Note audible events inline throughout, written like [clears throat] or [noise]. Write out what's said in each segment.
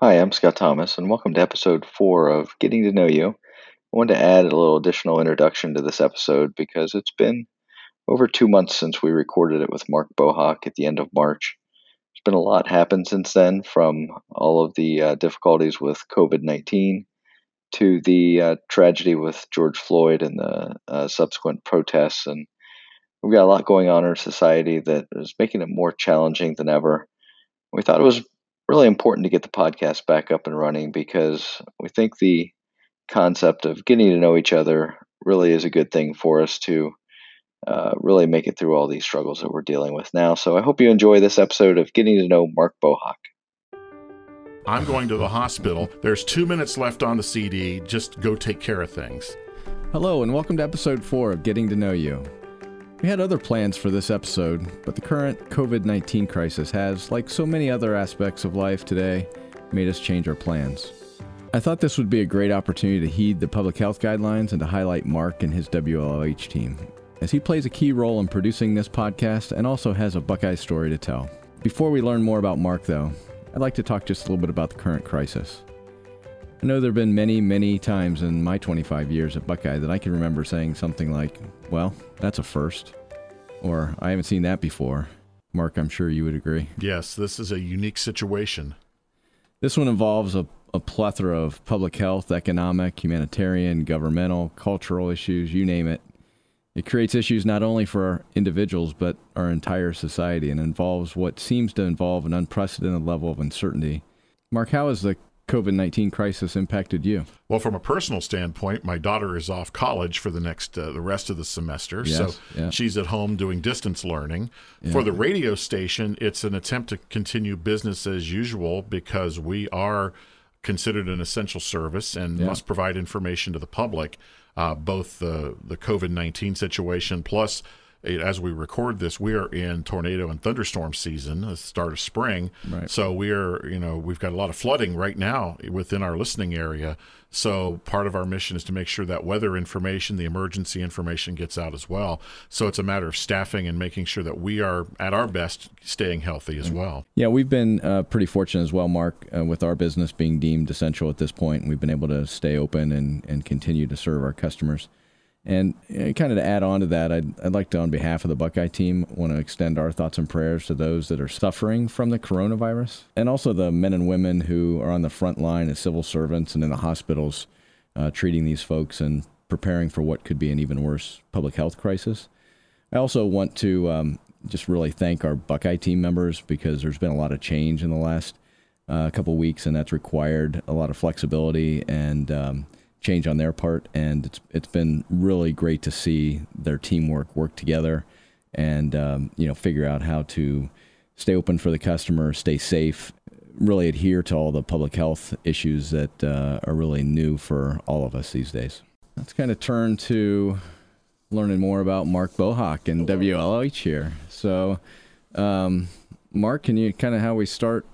Hi, I'm Scott Thomas, and welcome to episode four of Getting to Know You. I wanted to add a little additional introduction to this episode because it's been over two months since we recorded it with Mark Bohawk at the end of March. There's been a lot happened since then, from all of the uh, difficulties with COVID 19 to the uh, tragedy with George Floyd and the uh, subsequent protests. And we've got a lot going on in our society that is making it more challenging than ever. We thought it was really important to get the podcast back up and running because we think the concept of getting to know each other really is a good thing for us to uh, really make it through all these struggles that we're dealing with now. So I hope you enjoy this episode of Getting to Know Mark Bohawk. I'm going to the hospital. There's two minutes left on the CD. Just go take care of things. Hello, and welcome to episode four of Getting to Know You. We had other plans for this episode, but the current COVID 19 crisis has, like so many other aspects of life today, made us change our plans. I thought this would be a great opportunity to heed the public health guidelines and to highlight Mark and his WLOH team, as he plays a key role in producing this podcast and also has a Buckeye story to tell. Before we learn more about Mark, though, I'd like to talk just a little bit about the current crisis. I know there have been many, many times in my 25 years at Buckeye that I can remember saying something like, well, that's a first. Or, I haven't seen that before. Mark, I'm sure you would agree. Yes, this is a unique situation. This one involves a, a plethora of public health, economic, humanitarian, governmental, cultural issues, you name it. It creates issues not only for individuals, but our entire society and involves what seems to involve an unprecedented level of uncertainty. Mark, how has the COVID 19 crisis impacted you? Well, from a personal standpoint, my daughter is off college for the next, uh, the rest of the semester. Yes, so yeah. she's at home doing distance learning. For the radio station, it's an attempt to continue business as usual because we are considered an essential service and Yeah. must provide information to the public, uh, both the, the COVID 19 situation plus. As we record this, we are in tornado and thunderstorm season, the start of spring. Right. So we are, you know, we've got a lot of flooding right now within our listening area. So part of our mission is to make sure that weather information, the emergency information gets out as well. So it's a matter of staffing and making sure that we are at our best staying healthy as well. Yeah, we've been uh, pretty fortunate as well, Mark, uh, with our business being deemed essential at this point. We've been able to stay open and, and continue to serve our customers. And kind of to add on to that, I'd, I'd like to, on behalf of the Buckeye team, want to extend our thoughts and prayers to those that are suffering from the coronavirus and also the men and women who are on the front line as civil servants and in the hospitals uh, treating these folks and preparing for what could be an even worse public health crisis. I also want to um, just really thank our Buckeye team members because there's been a lot of change in the last uh, couple weeks, and that's required a lot of flexibility and um, change on their part. And it's it's been really great to see their teamwork work together and um, you know figure out how to stay open for the customer, stay safe, really adhere to all the public health issues that uh, are really new for all of us these days. Let's kind of turn to learning more about Mark Bohawk and WLOH here. So, um, Mark, can you kind of how we start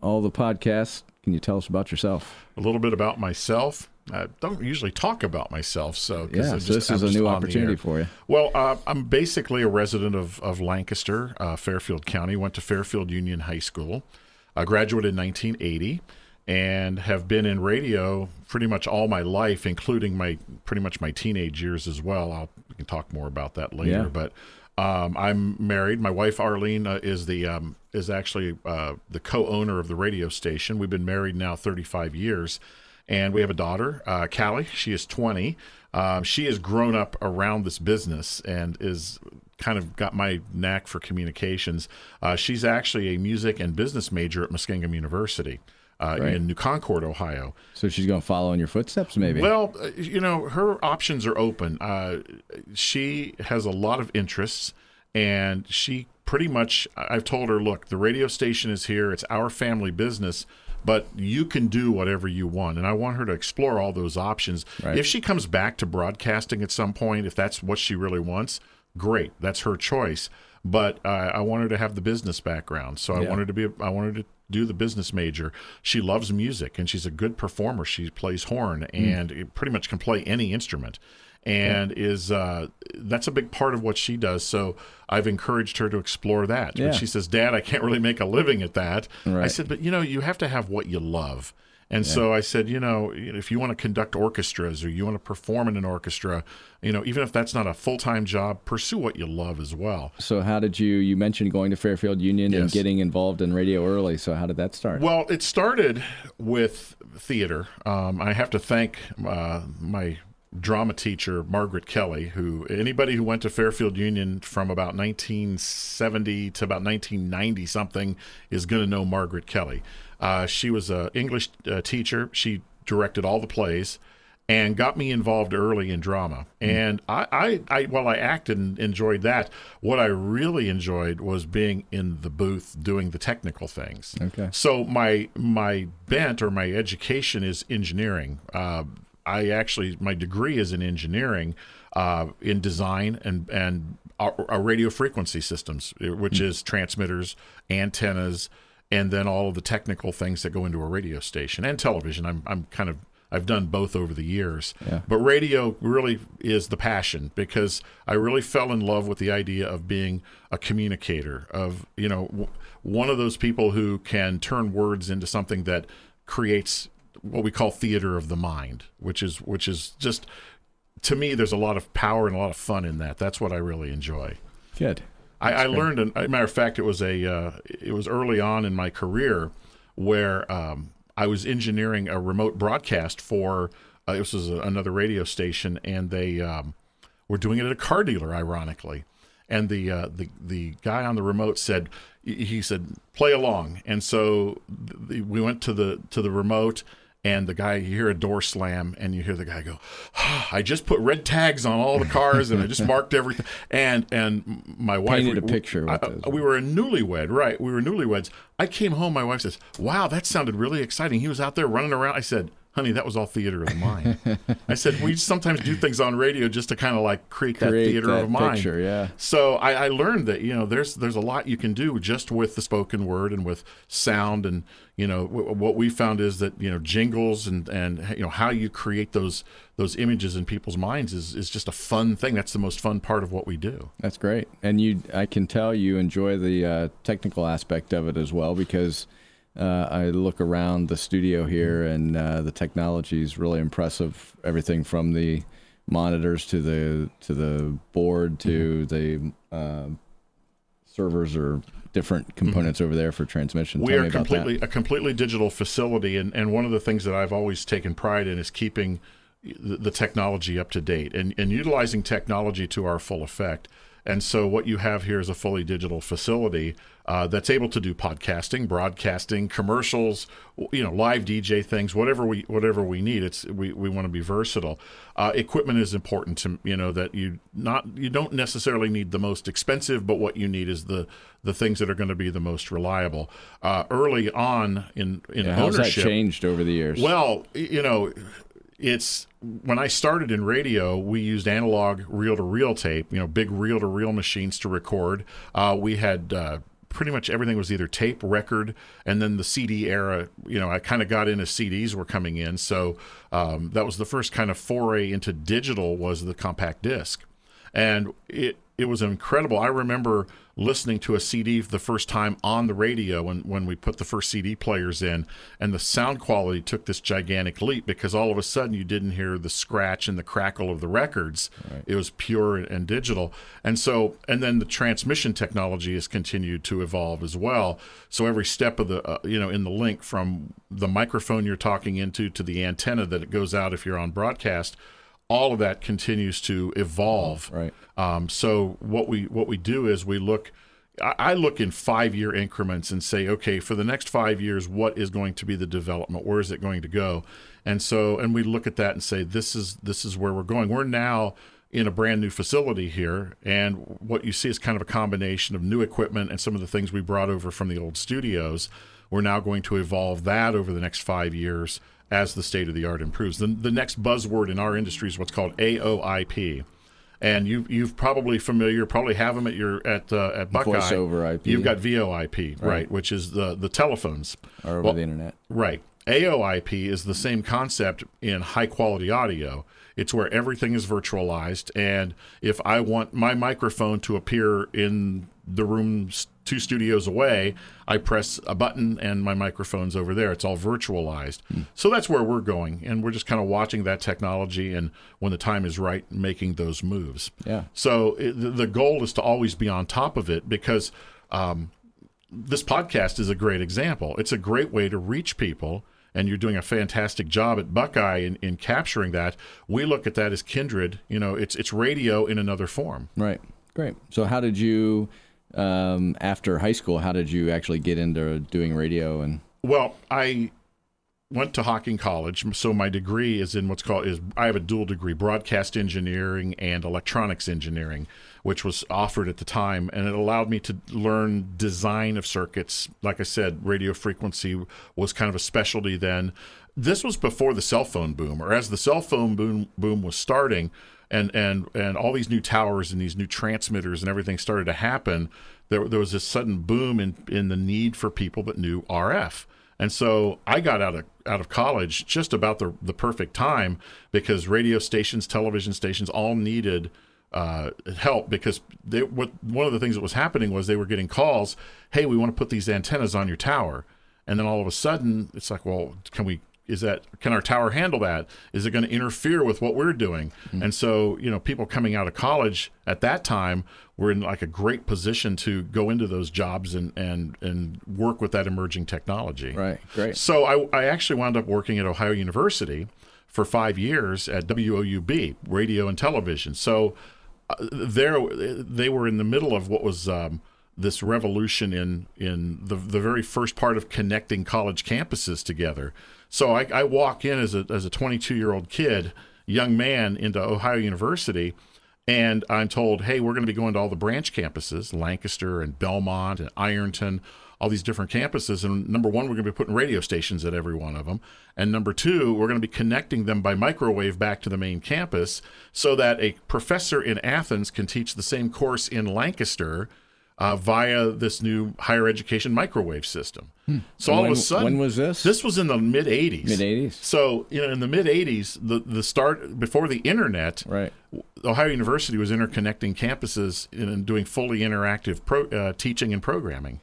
all the podcasts? Can you tell us about yourself? A little bit about myself. I don't usually talk about myself, so Yeah, so just- this I'm is a new opportunity for you. Well, uh, I'm basically a resident of, of Lancaster, uh, Fairfield County. Went to Fairfield Union High School. I graduated in 1980 and have been in radio pretty much all my life, including my pretty much my teenage years as well. I'll, we can talk more about that later. Yeah. But um, I'm married. My wife Arlene uh, is the um, is actually uh, the co-owner of the radio station. We've been married now 35 years, and we have a daughter, uh, Callie. She is 20. Um, she has grown up around this business and is kind of got my knack for communications. Uh, she's actually a music and business major at Muskingum University uh, Right. in New Concord, Ohio. So she's going to follow in your footsteps, maybe. Well, uh, you know, her options are open. Uh, she has a lot of interests, and she pretty much, I've told her, look, the radio station is here, it's our family business. But you can do whatever you want. And I want her to explore all those options. Right. If she comes back to broadcasting at some point, if that's what she really wants, great. That's her choice. But uh, I want her to have the business background. So I Yeah. want her to be, I want her to do the business major. She loves music and she's a good performer. She plays horn and mm. pretty much can play any instrument and yeah. is uh, that's a big part of what she does. So I've encouraged her to explore that. Yeah. But she says, "Dad, I can't really make a living at that." Right. I said, "But you know, you have to have what you love." And yeah. so I said, you know, if you want to conduct orchestras or you want to perform in an orchestra, you know, even if that's not a full time job, pursue what you love as well. So, how did you, you mentioned going to Fairfield Union yes. and getting involved in radio early. So, how did that start? Well, it started with theater. Um, I have to thank uh, my drama teacher Margaret Kelly, who anybody who went to Fairfield Union from about 1970 to about 1990 something is going to know Margaret Kelly. Uh, she was an English uh, teacher. She directed all the plays and got me involved early in drama. Mm. And I, I, I, while I acted and enjoyed that, what I really enjoyed was being in the booth doing the technical things. Okay. So my my bent or my education is engineering. Uh, I actually my degree is in engineering, uh, in design and and our, radio frequency systems, which mm-hmm. is transmitters, antennas, and then all of the technical things that go into a radio station and television. I'm I'm kind of I've done both over the years. Yeah. But radio really is the passion because I really fell in love with the idea of being a communicator, of, you know, w- one of those people who can turn words into something that creates what we call theater of the mind, which is which is just to me there's a lot of power and a lot of fun in that. That's what I really enjoy. Good. I, I learned, as a matter of fact, it was a uh, it was early on in my career where um, I was engineering a remote broadcast for uh, this was a, another radio station, and they um, were doing it at a car dealer, ironically. And the uh, the the guy on the remote said he said play along, and so the, we went to the to the remote and the guy you hear a door slam and you hear the guy go oh, i just put red tags on all the cars and i just marked everything. And and my wife painted a picture I, we were a newlywed right we were newlyweds. I came home my wife says wow that sounded really exciting. He was out there running around. I said honey, that was all theater of the mind. I said, we sometimes do things on radio just to kind of like create, create that theater that of mind. Picture, yeah. So I, I, learned that you know there's there's a lot you can do just with the spoken word and with sound and you know w- what we found is that you know jingles and and you know how you create those those images in people's minds is is just a fun thing. That's the most fun part of what we do. That's great, and you I can tell you enjoy the uh, technical aspect of it as well because uh, I look around the studio here, and uh, the technology is really impressive. Everything from the monitors to the to the board to mm-hmm. the uh, servers or different mm-hmm. components mm-hmm. over there for transmission. We Tell are completely a completely digital facility, and and one of the things that I've always taken pride in is keeping the, the technology up to date and and utilizing technology to our full effect. And so, what you have here is a fully digital facility uh, that's able to do podcasting, broadcasting, commercials, you know, live DJ things, whatever we whatever we need. It's we, we want to be versatile. Uh, equipment is important to you know that you not you don't necessarily need the most expensive, but what you need is the the things that are going to be the most reliable. Uh, early on in in yeah, ownership, how's that changed over the years? Well, you know it's when I started in radio, we used analog reel to reel tape, you know, big reel to reel machines to record. Uh, we had uh, pretty much everything was either tape, record, and then the CD era. You know, I kind of got in as CDs were coming in, so um, that was the first kind of foray into digital was the compact disc, and it it was incredible. I remember listening to a CD the first time on the radio when, when we put the first CD players in, and the sound quality took this gigantic leap because all of a sudden you didn't hear the scratch and the crackle of the records. Right. It was pure and digital. And so, and then the transmission technology has continued to evolve as well. So every step of the, uh, you know, in the link from the microphone you're talking into to the antenna that it goes out if you're on broadcast all of that continues to evolve. Right. Um, so what we what we do is we look. I look in five year increments and say, okay, for the next five years, what is going to be the development? Where is it going to go? And so, and we look at that and say, this is this is where we're going. We're now in a brand new facility here, and what you see is kind of a combination of new equipment and some of the things we brought over from the old studios. We're now going to evolve that over the next five years as the state of the art improves. The, the next buzzword in our industry is what's called AOIP. And you you've probably familiar, probably have them at your at uh, at Buckeye. Voice over IP. You've got VoIP, right. right, which is the the telephones or over well, the internet. Right. AOIP is the same concept in high quality audio. It's where everything is virtualized, and if I want my microphone to appear in the room two studios away, I press a button and my microphone's over there. It's all virtualized. Hmm. So that's where we're going, and we're just kind of watching that technology, and when the time is right, making those moves. Yeah. So it, the goal is to always be on top of it because. Um, this podcast is a great example. It's a great way to reach people and you're doing a fantastic job at Buckeye in, in capturing that. We look at that as kindred. You know, it's it's radio in another form. Right. Great. So how did you, um, after high school, how did you actually get into doing radio and? Well, I went to Hocking College, so my degree is in what's called is I have a dual degree, broadcast engineering and electronics engineering, which was offered at the time, and it allowed me to learn design of circuits. Like I said, radio frequency was kind of a specialty then. This was before the cell phone boom, or as the cell phone boom boom was starting, and and and all these new towers and these new transmitters and everything started to happen. There, there was this sudden boom in in the need for people that knew RF and so I got out of out of college just about the the perfect time because radio stations, television stations, all needed uh, help because they, what one of the things that was happening was they were getting calls, "Hey, we want to put these antennas on your tower," and then all of a sudden it's like, "Well, can we is that can our tower handle that? Is it going to interfere with what we're doing? Mm-hmm. and so you know people coming out of college at that time were in like a great position to go into those jobs and and and work with that emerging technology. Right. Great. So i, I actually wound up working at ohio university for five years at woub radio and television. So uh, there they were in the middle of what was um, this revolution in in the the very first part of connecting college campuses together. So I, I walk in as a as a 22 year old kid, young man into Ohio University, and I'm told, hey, we're going to be going to all the branch campuses, Lancaster and Belmont and Ironton, all these different campuses. And number one, we're going to be putting radio stations at every one of them. And number two, we're going to be connecting them by microwave back to the main campus so that a professor in Athens can teach the same course in Lancaster uh, via this new higher education microwave system. Hmm. So all when, of a sudden, when was this? This was in the mid '80s. Mid '80s. So you know, in the mid '80s, the the start before the internet, right? Ohio University was interconnecting campuses and doing fully interactive pro, uh, teaching and programming.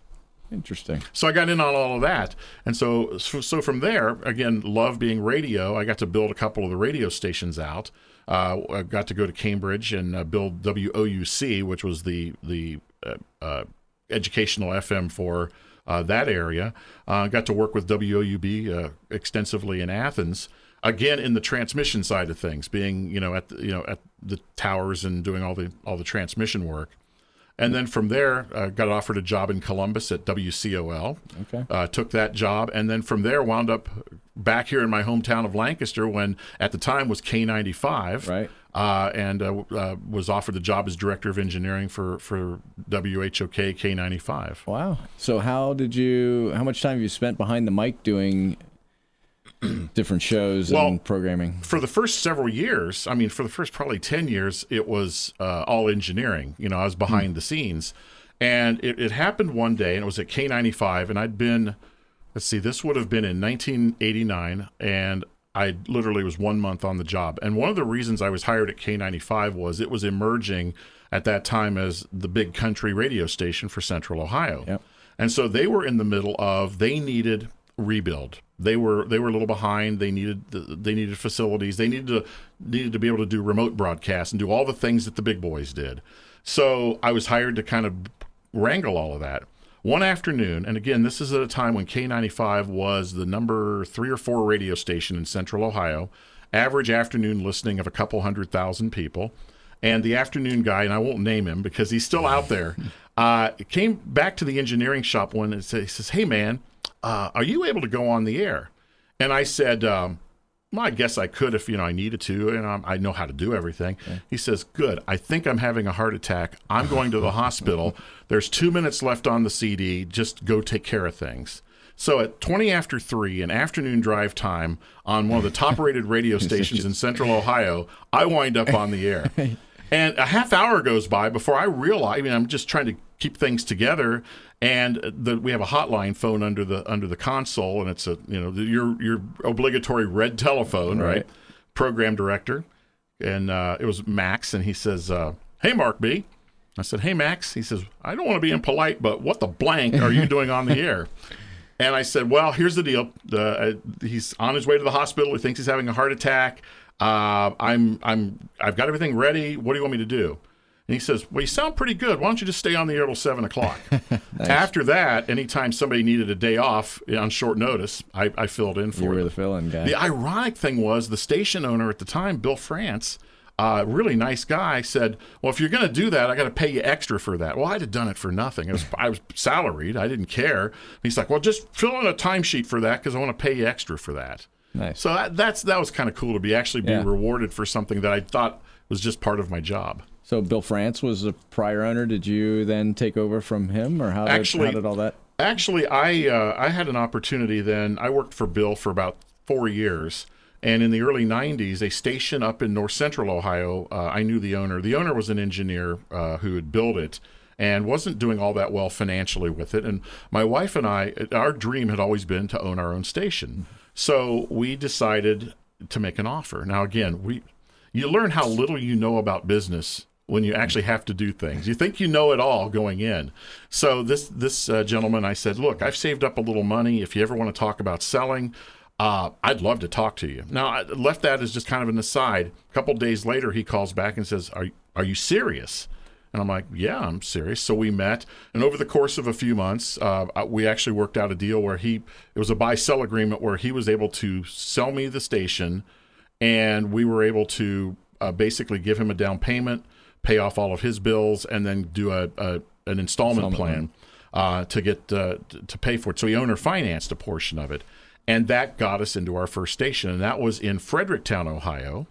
Interesting. So I got in on all of that, and so so from there, again, love being radio. I got to build a couple of the radio stations out. Uh, I got to go to Cambridge and uh, build WOUC, which was the the uh, uh, educational FM for uh, that area. got to work with WOUB extensively in Athens. Again, in the transmission side of things, being you know at the, you know at the towers and doing all the all the transmission work. And then from there, uh, got offered a job in Columbus at WCOL. Okay. Uh, took that job, and then from there wound up back here in my hometown of Lancaster when at the time was K95. Right. Uh, and uh, uh, was offered the job as director of engineering for for WHOK K95. Wow. So how did you? How much time have you spent behind the mic doing [clears throat] different shows well, and programming? For the first several years, I mean, for the first probably 10 years, it was uh, all engineering. You know, I was behind hmm. the scenes. And it, it, happened one day, and it was at K95, and I'd been, let's see, this would have been in 1989, and I literally was one month on the job. And one of the reasons I was hired at K95 was it was emerging at that time as the big country radio station for Central Ohio. Yep. And so they were in the middle of, they needed rebuild. They were they were a little behind. They needed they needed facilities. They needed to needed to be able to do remote broadcasts and do all the things that the big boys did. So I was hired to kind of wrangle all of that. One afternoon, and again, this is at a time when K95 was the number three or four radio station in central Ohio, average afternoon listening of a couple hundred thousand people. And the afternoon guy, and I won't name him because he's still out there, [laughs] uh, came back to the engineering shop one and says, Hey, man, uh, are you able to go on the air? And I said, um, well, I guess I could if you know I needed to, and I'm, i know how to do everything. Okay. He says, "Good. I think I'm having a heart attack. I'm going to the [laughs] hospital. There's two minutes left on the CD. Just go take care of things." So at 20 after three, an afternoon drive time on one of the top-rated radio [laughs] stations in Central Ohio, I wind up on the air. [laughs] And a half hour goes by before I realize. I mean, I'm just trying to keep things together, and the, we have a hotline phone under the under the console, and it's a you know your your obligatory red telephone, right? Right. Program director, and uh, it was Max, and he says, uh, "Hey, Mark B." I said, "Hey, Max." He says, "I don't want to be impolite, but what the blank are you doing on the [laughs] air?" And I said, "Well, here's the deal. Uh, he's on his way to the hospital. He thinks he's having a heart attack. Uh, I'm, I'm, I've got everything ready. What do you want me to do?" And he says, "Well, you sound pretty good. Why don't you just stay on the air till seven o'clock?" [laughs] After that, anytime somebody needed a day off on short notice, I, I filled in for You were them. the fill-in guy. The ironic thing was the station owner at the time, Bill France, uh, really nice guy, said, "Well, if you're going to do that, I got to pay you extra for that." Well, I'd have done it for nothing. It was, I was salaried. I didn't care. He's like, "Well, just fill in a timesheet for that because I want to pay you extra for that." Nice. So that, that's that was kind of cool to be actually be Yeah. rewarded for something that I thought was just part of my job. So Bill France was the prior owner. Did you then take over from him, or how did, Actually- how did all that? Actually, I uh, I had an opportunity then. I worked for Bill for about four years, and in the early '90s, a station up in North Central Ohio. Uh, I knew the owner. The owner was an engineer uh, who had built it and wasn't doing all that well financially with it. And my wife and I, our dream had always been to own our own station. So we decided to make an offer. Now, again, we you learn how little you know about business when you actually have to do things. You think you know it all going in. So this this uh, gentleman, I said, look, I've saved up a little money. If you ever want to talk about selling, uh, I'd love to talk to you. Now I left that as just kind of an aside. A couple days later, he calls back and says, "Are are you serious?" And I'm like, "Yeah, I'm serious." So we met, and over the course of a few months, uh, we actually worked out a deal where he it was a buy sell agreement where he was able to sell me the station and we were able to uh, basically give him a down payment, pay off all of his bills, and then do a, a an installment, Installment plan uh, to get uh, to pay for it. So he owner financed a portion of it, and that got us into our first station, and that was in Fredericktown, Ohio.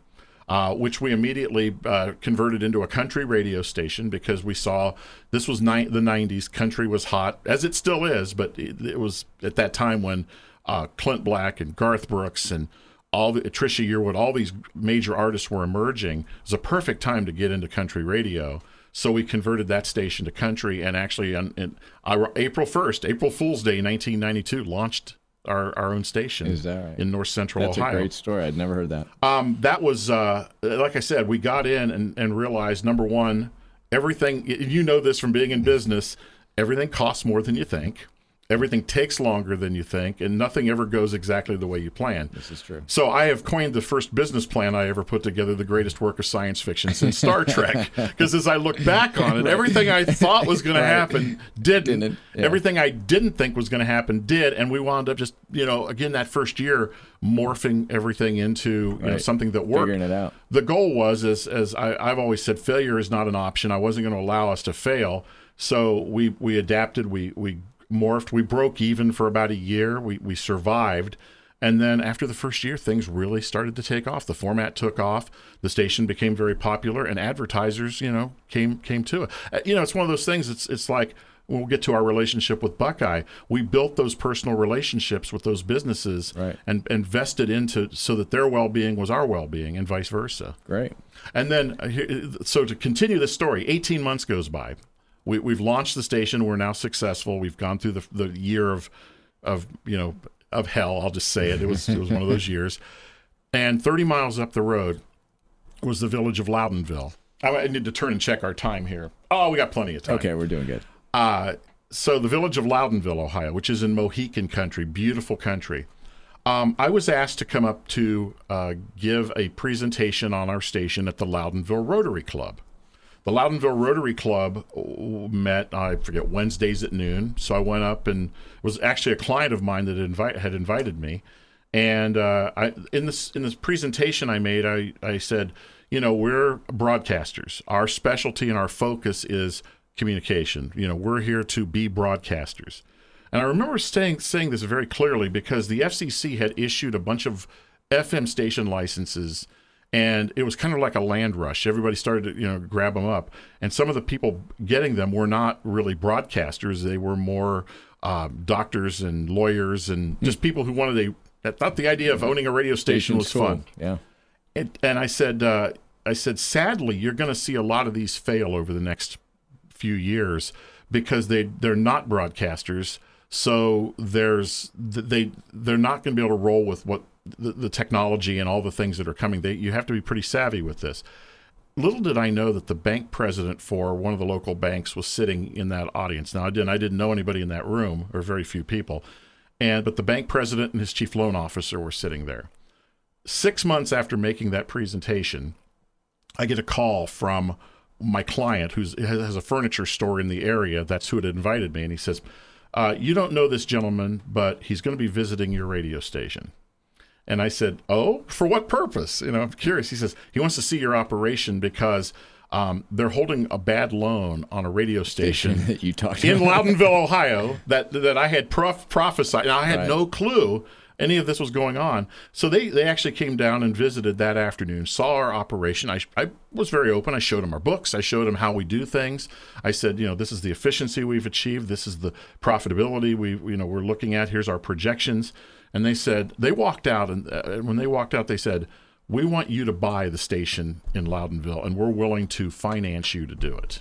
Uh, which we immediately uh, converted into a country radio station because we saw this was ni- the 90s. Country was hot, as it still is, but it, it was at that time when uh, Clint Black and Garth Brooks and all the Trisha Yearwood, all these major artists were emerging. It was a perfect time to get into country radio. So we converted that station to country, and actually, on, uh, April 1st, April Fool's Day, 1992, launched our, our own station Is that right? in North Central That's Ohio. a great story. I'd never heard that. Um, that was uh, like I said, we got in and, and realized number one, everything you know this from being in business, everything costs more than you think. Everything takes longer than you think, and nothing ever goes exactly the way you plan. This is true. So I have coined the first business plan I ever put together the greatest work of science fiction since Star [laughs] Trek. Because as I look back on it, everything I thought was going Right. to happen didn't. Didn't, yeah. Everything I didn't think was going to happen did, and we wound up just you know again that first year morphing everything into you know, something that worked Figuring it out. the goal was as as I, I've always said, failure is not an option. I wasn't going to allow us to fail, so we we adapted. We we morphed. We broke even for about a year. We we survived. And then after the first year, things really started to take off. The format took off. The station became very popular, and advertisers, you know, came came to it. Uh, You know, it's one of those things. It's it's like we'll get to our relationship with Buckeye. We built those personal relationships with those businesses, Right. and invested into so that their well being was our well being, and vice versa. Great. And then, uh, so to continue the story, 18 months goes by. We, we've launched the station. We're now successful. We've gone through the, the year of, of you know, of hell. I'll just say it. It was it was one of those years. And 30 miles up the road was the village of Loudonville. I, need to turn and check our time here. Oh, we got plenty of time. Okay, we're doing good. Uh, so the village of Loudonville, Ohio, which is in Mohican country, beautiful country. Um, I was asked to come up to uh, give a presentation on our station at the Loudonville Rotary Club. The Loudonville Rotary Club uh, met, I forget, Wednesdays at noon. So I went up and was actually a client of mine that invite, had invited me. And uh, I, in this in this presentation I made, I, I said, you know, we're broadcasters. Our specialty and our focus is communication. You know, we're here to be broadcasters. And I remember saying saying this very clearly because the FCC had issued a bunch of FM station licenses, and it was kind of like a land rush. Everybody started to you know grab them up, and some of the people getting them were not really broadcasters. They were more um, doctors and lawyers and just people who wanted a. thought the idea of owning a radio station was fun. Yeah. And, and I said, uh, I said, sadly, you're going to see a lot of these fail over the next few years because they they're not broadcasters. So there's they they're not going to be able to roll with what the, the technology and all the things that are coming. They you have to be pretty savvy with this. Little did I know that the bank president for one of the local banks was sitting in that audience. Now I didn't I didn't know anybody in that room or very few people, and but the bank president and his chief loan officer were sitting there. Six months after making that presentation, I get a call from my client who has a furniture store in the area. That's who had invited me, and he says, uh, "You don't know this gentleman, but he's going to be visiting your radio station." And I said, "Oh, for what purpose?" You know, I'm curious. He says he wants to see your operation because um, they're holding a bad loan on a radio station [laughs] that you talked in about. Loudonville, Ohio, that that I had prof- prophesied. Now I had Right. no clue any of this was going on. So they they actually came down and visited that afternoon, saw our operation. I I was very open. I showed them our books. I showed them how we do things. I said, you know, this is the efficiency we've achieved. This is the profitability we you know we're looking at. Here's our projections. And they said they walked out, and uh, when they walked out, they said. We want you to buy the station in Loudonville, and we're willing to finance you to do it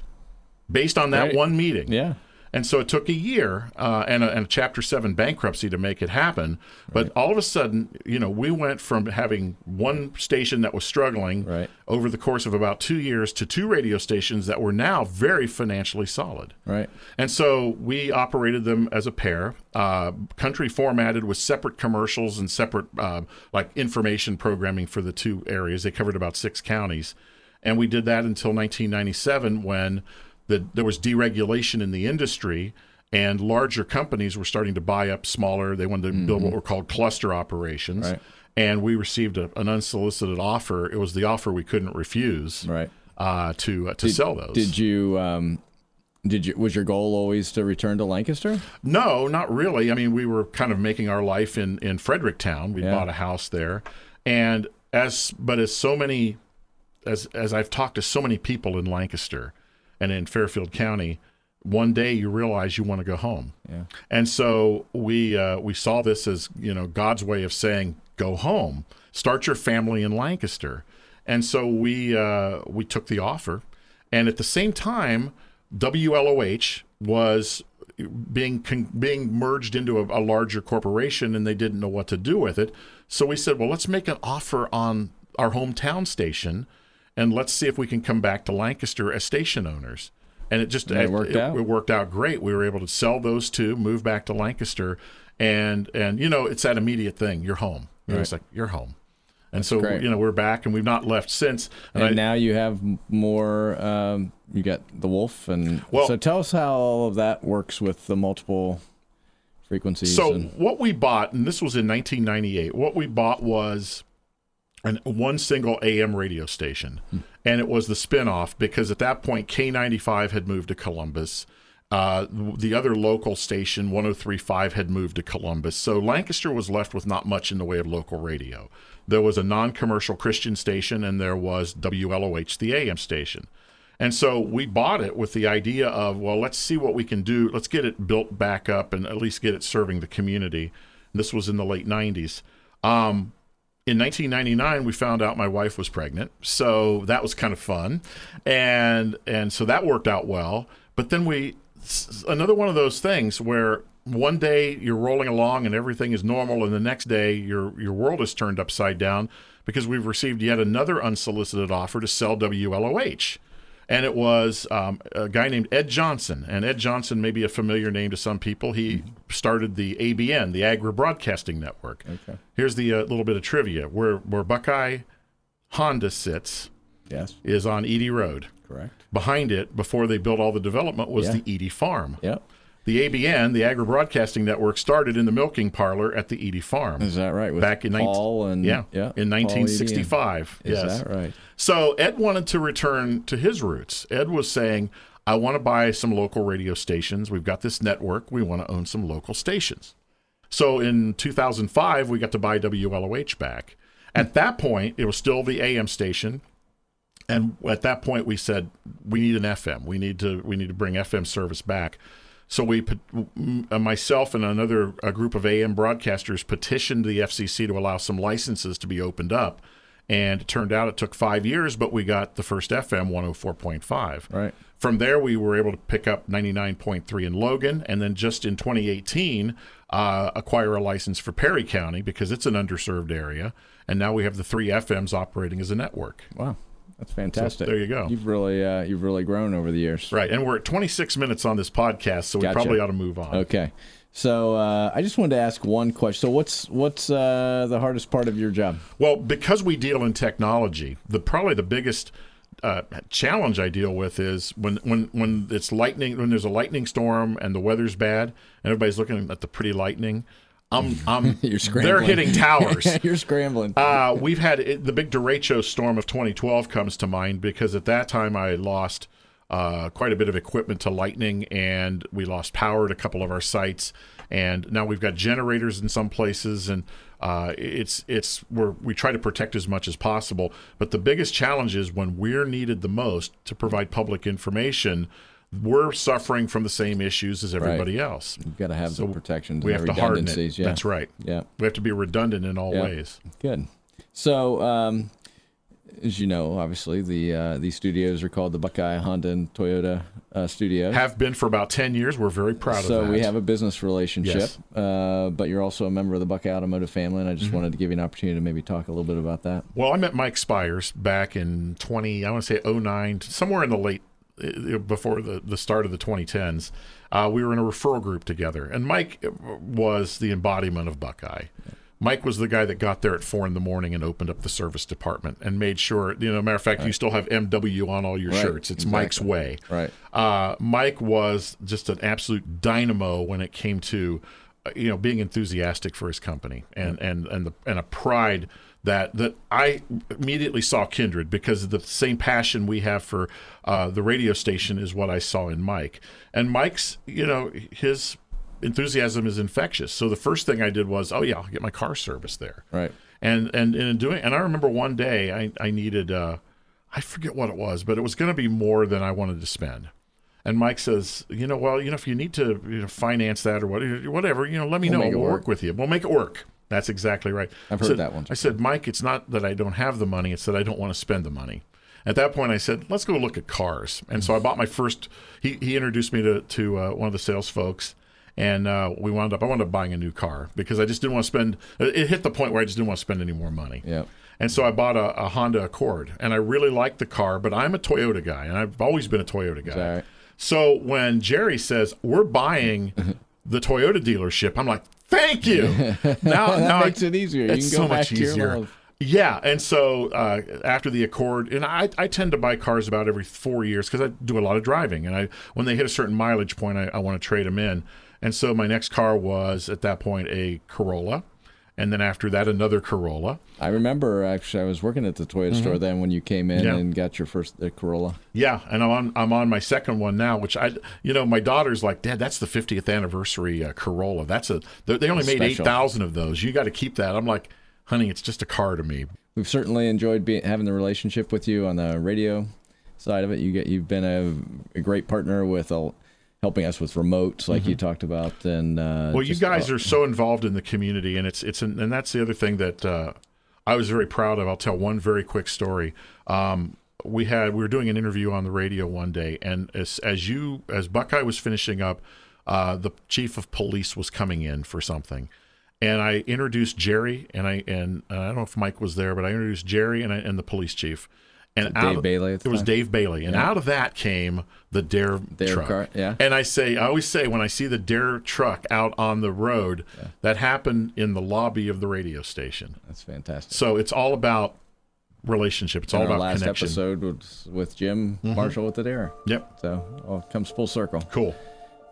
based on that Right. one meeting. Yeah. And so it took a year uh, and, a, and a Chapter 7 bankruptcy to make it happen. But all of a sudden, you know, we went from having one station that was struggling Right. over the course of about two years to two radio stations that were now very financially solid. Right. And so we operated them as a pair, uh, country formatted with separate commercials and separate uh, like information programming for the two areas. They covered about six counties, and we did that until 1997 when the, there was deregulation in the industry. And larger companies were starting to buy up smaller. They wanted to build what were called cluster operations. Right. And we received a, an unsolicited offer. It was the offer we couldn't refuse Right. uh, to uh, to sell those. Did you um did you was your goal always to return to Lancaster? No, not really. I mean, we were kind of making our life in in Fredericktown. We Yeah. bought a house there, and as but as so many as as I've talked to so many people in Lancaster and in Fairfield County, one day you realize you want to go home. Yeah. And so we uh, we saw this as you know God's way of saying go home, start your family in Lancaster, and so we uh, we took the offer, and at the same time, WLOH was being con- being merged into a, a larger corporation, and they didn't know what to do with it. So we said, well, let's make an offer on our hometown station, and let's see if we can come back to Lancaster as station owners. And it just And it worked out. it worked out great. We were able to sell those two, move back to Lancaster, and and you know it's that immediate thing. You're home. You know, it's like you're home, and so great. you know we're back, and we've not left since. And, I- now you have more. Um, you got the wolf, and Well- so tell us how all of that works with the multiple frequencies. So and, what we bought, and this was in 1998. What we bought was an one single AM radio station, and it was the spinoff because at that point K95 had moved to Columbus. Uh, the other local station, 1035, had moved to Columbus. So Lancaster was left with not much in the way of local radio. There was a non commercial Christian station, and there was WLOH, the AM station. And so we bought it with the idea of, well, let's see what we can do. Let's get it built back up and at least get it serving the community. This was in the late 90s. Um, in 1999, we found out my wife was pregnant, so that was kind of fun, and and so that worked out well. But then we another one of those things where one day you're rolling along and everything is normal, and the next day your your world is turned upside down because we've received yet another unsolicited offer to sell WLOH and it was um, a guy named Ed Johnson. And Ed Johnson may be a familiar name to some people. He started the ABN, the Agri Broadcasting Network. Okay. Here's the uh, little bit of trivia: where where Buckeye Honda sits yes, is on Edie Road. correct. Behind it, before they built all the development, was Yeah. the Edie Farm. Yep. The ABN, the Agri Broadcasting Network, started in the milking parlor at the Edie Farm Is that right? With back in 19 Paul and yeah, yeah, in Paul Eady 1965. Is yes. that right? So Ed wanted to return to his roots. Ed was saying, I want to buy some local radio stations. We've got this network. We want to own some local stations. So in 2005, we got to buy WLOH back. At that point, it was still the AM station. And at that point, we said we need an FM. We need to we need to bring FM service back. So we, uh, myself and another a group of AM broadcasters petitioned the FCC to allow some licenses to be opened up, And it turned out it took five years, but we got the first FM 104.5. Right. From there, we were able to pick up 99.3 in Logan, and then just in 2018, uh, acquire a license for Perry County because it's an underserved area. And now we have the three FMs operating as a network. Wow. That's fantastic. there you go. You've really uh, you've really grown over the years. Right. And we're at 26 minutes on this podcast, so we probably ought to move on. Okay. So uh, I just wanted to ask one question. So what's what's uh, the hardest part of your job? Well, because we deal in technology, the probably the biggest uh, challenge I deal with is when when when it's lightning when there's a lightning storm and the weather's bad and everybody's looking at the pretty lightning. I'm I'm [laughs] You're scrambling. they're hitting towers. [laughs] You're scrambling. Uh, we've had it, the big derecho storm of 2012 comes to mind because at that time I lost uh, quite a bit of equipment to lightning and we lost power at a couple of our sites. And now we've got generators in some places, and uh, it's it's we're, we try to protect as much as possible. But the biggest challenge is when we're needed the most to provide public information, we're suffering from the same issues as everybody else. You've got to have the protections We have to harden it. Yeah. That's right. Yeah. We have to be redundant in all Yeah. ways. Good. So, um, as you know, obviously the uh, these studios are called the Buckeye Honda and Toyota uh, Studios. have been for about 10 years. We're very proud so of that. So we have a business relationship, Yes. uh, but you're also a member of the Buckeye Automotive family, and I Mm-hmm. just wanted to give you an opportunity to maybe talk a little bit about that. well, I met Mike Spires back in 20, I want to say 09, somewhere in the late, before the, the start of the 2010s. Uh, we were in a referral group together, and Mike was the embodiment of Buckeye. Mike was the guy that got there at four in the morning and opened up the service department and made sure, you know, matter of fact, you still have MW on all your Right, shirts. It's exactly. Mike's way. Right. Uh, Mike was just an absolute dynamo when it came to, uh, you know, being enthusiastic for his company and and and the and a pride that that I immediately saw kindred because the same passion we have for uh, the radio station is what I saw in Mike. And Mike's, you know, his enthusiasm is infectious. So the first thing I did was, oh yeah, I'll get my car serviced there Right. and and in doing and I remember one day I I needed uh I forget what it was, but it was going to be more than I wanted to spend. And Mike says, you know, well, you know, if you need to you know, finance that or what, whatever, you know, let me We'll know. We'll work. work with you. We'll make it work. That's exactly right. I've heard that one. I said, Mike, it's not that I don't have the money; it's that I don't want to spend the money. At that point, I said, let's go look at cars. And so I bought my first. He he introduced me to to uh, one of the sales folks. And uh, we wound up. I wound up buying a new car because I just didn't want to spend. It hit the point where I just didn't want to spend any more money. Yeah. And so I bought a, a Honda Accord, and I really liked the car, but I'm a Toyota guy, and I've always been a Toyota guy. right? So when Jerry says we're buying [laughs] the Toyota dealership, I'm like, thank you. [laughs] Now, That now I- it easier. You It's can go so back much to your easier. Yeah, and so uh, after the Accord, and I, I tend to buy cars about every four years because I do a lot of driving, and I when they hit a certain mileage point, I, I want to trade them in. And so my next car was at that point a Corolla, and then after that another Corolla. I remember actually I was working at the Toyota store then when you came in Mm-hmm. Yeah. and got your first uh, Corolla. Yeah, and I'm on I'm on my second one now, which I you know my daughter's like, Dad, that's the 50th anniversary uh, Corolla. That's a they they only made eight thousand of those. You got to keep that. I'm like, honey, it's just a car to me. We've certainly enjoyed being, having the relationship with you on the radio side of it. You get you've been a, a great partner with uh, helping us with remotes, like you talked about. And uh, Mm-hmm. Well, you guys uh, are so involved in the community, and it's it's and that's the other thing that uh, I was very proud of. I'll tell one very quick story. Um, we had we were doing an interview on the radio one day, and as as you as Buckeye was finishing up, uh, the chief of police was coming in for something, and I introduced Jerry, and I and uh, I don't know if Mike was there, but I introduced Jerry and I, and the police chief. And Dave of- Bailey it was time? Dave Bailey, and out of that came the Dare, Dare truck. car, yeah. And I say, I always say, when I see the Dare truck out on the road, that happened in the lobby of the radio station. that's fantastic. So it's all about relationship. It's all And about last connection. episode was with Jim Marshall with the Dare. Yep. So all comes full circle. Cool.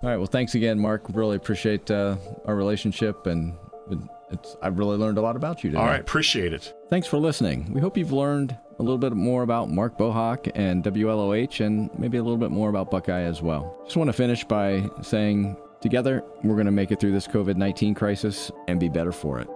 All right. Well, thanks again, Mark. Really appreciate uh, our relationship, and it's I've really learned a lot about you today. All right. Appreciate it. Thanks for listening. We hope you've learned a little bit more about Mark Bohawk and WLOH and maybe a little bit more about Buckeye as well. Just want to finish by saying together, we're going to make it through this COVID 19 crisis and be better for it.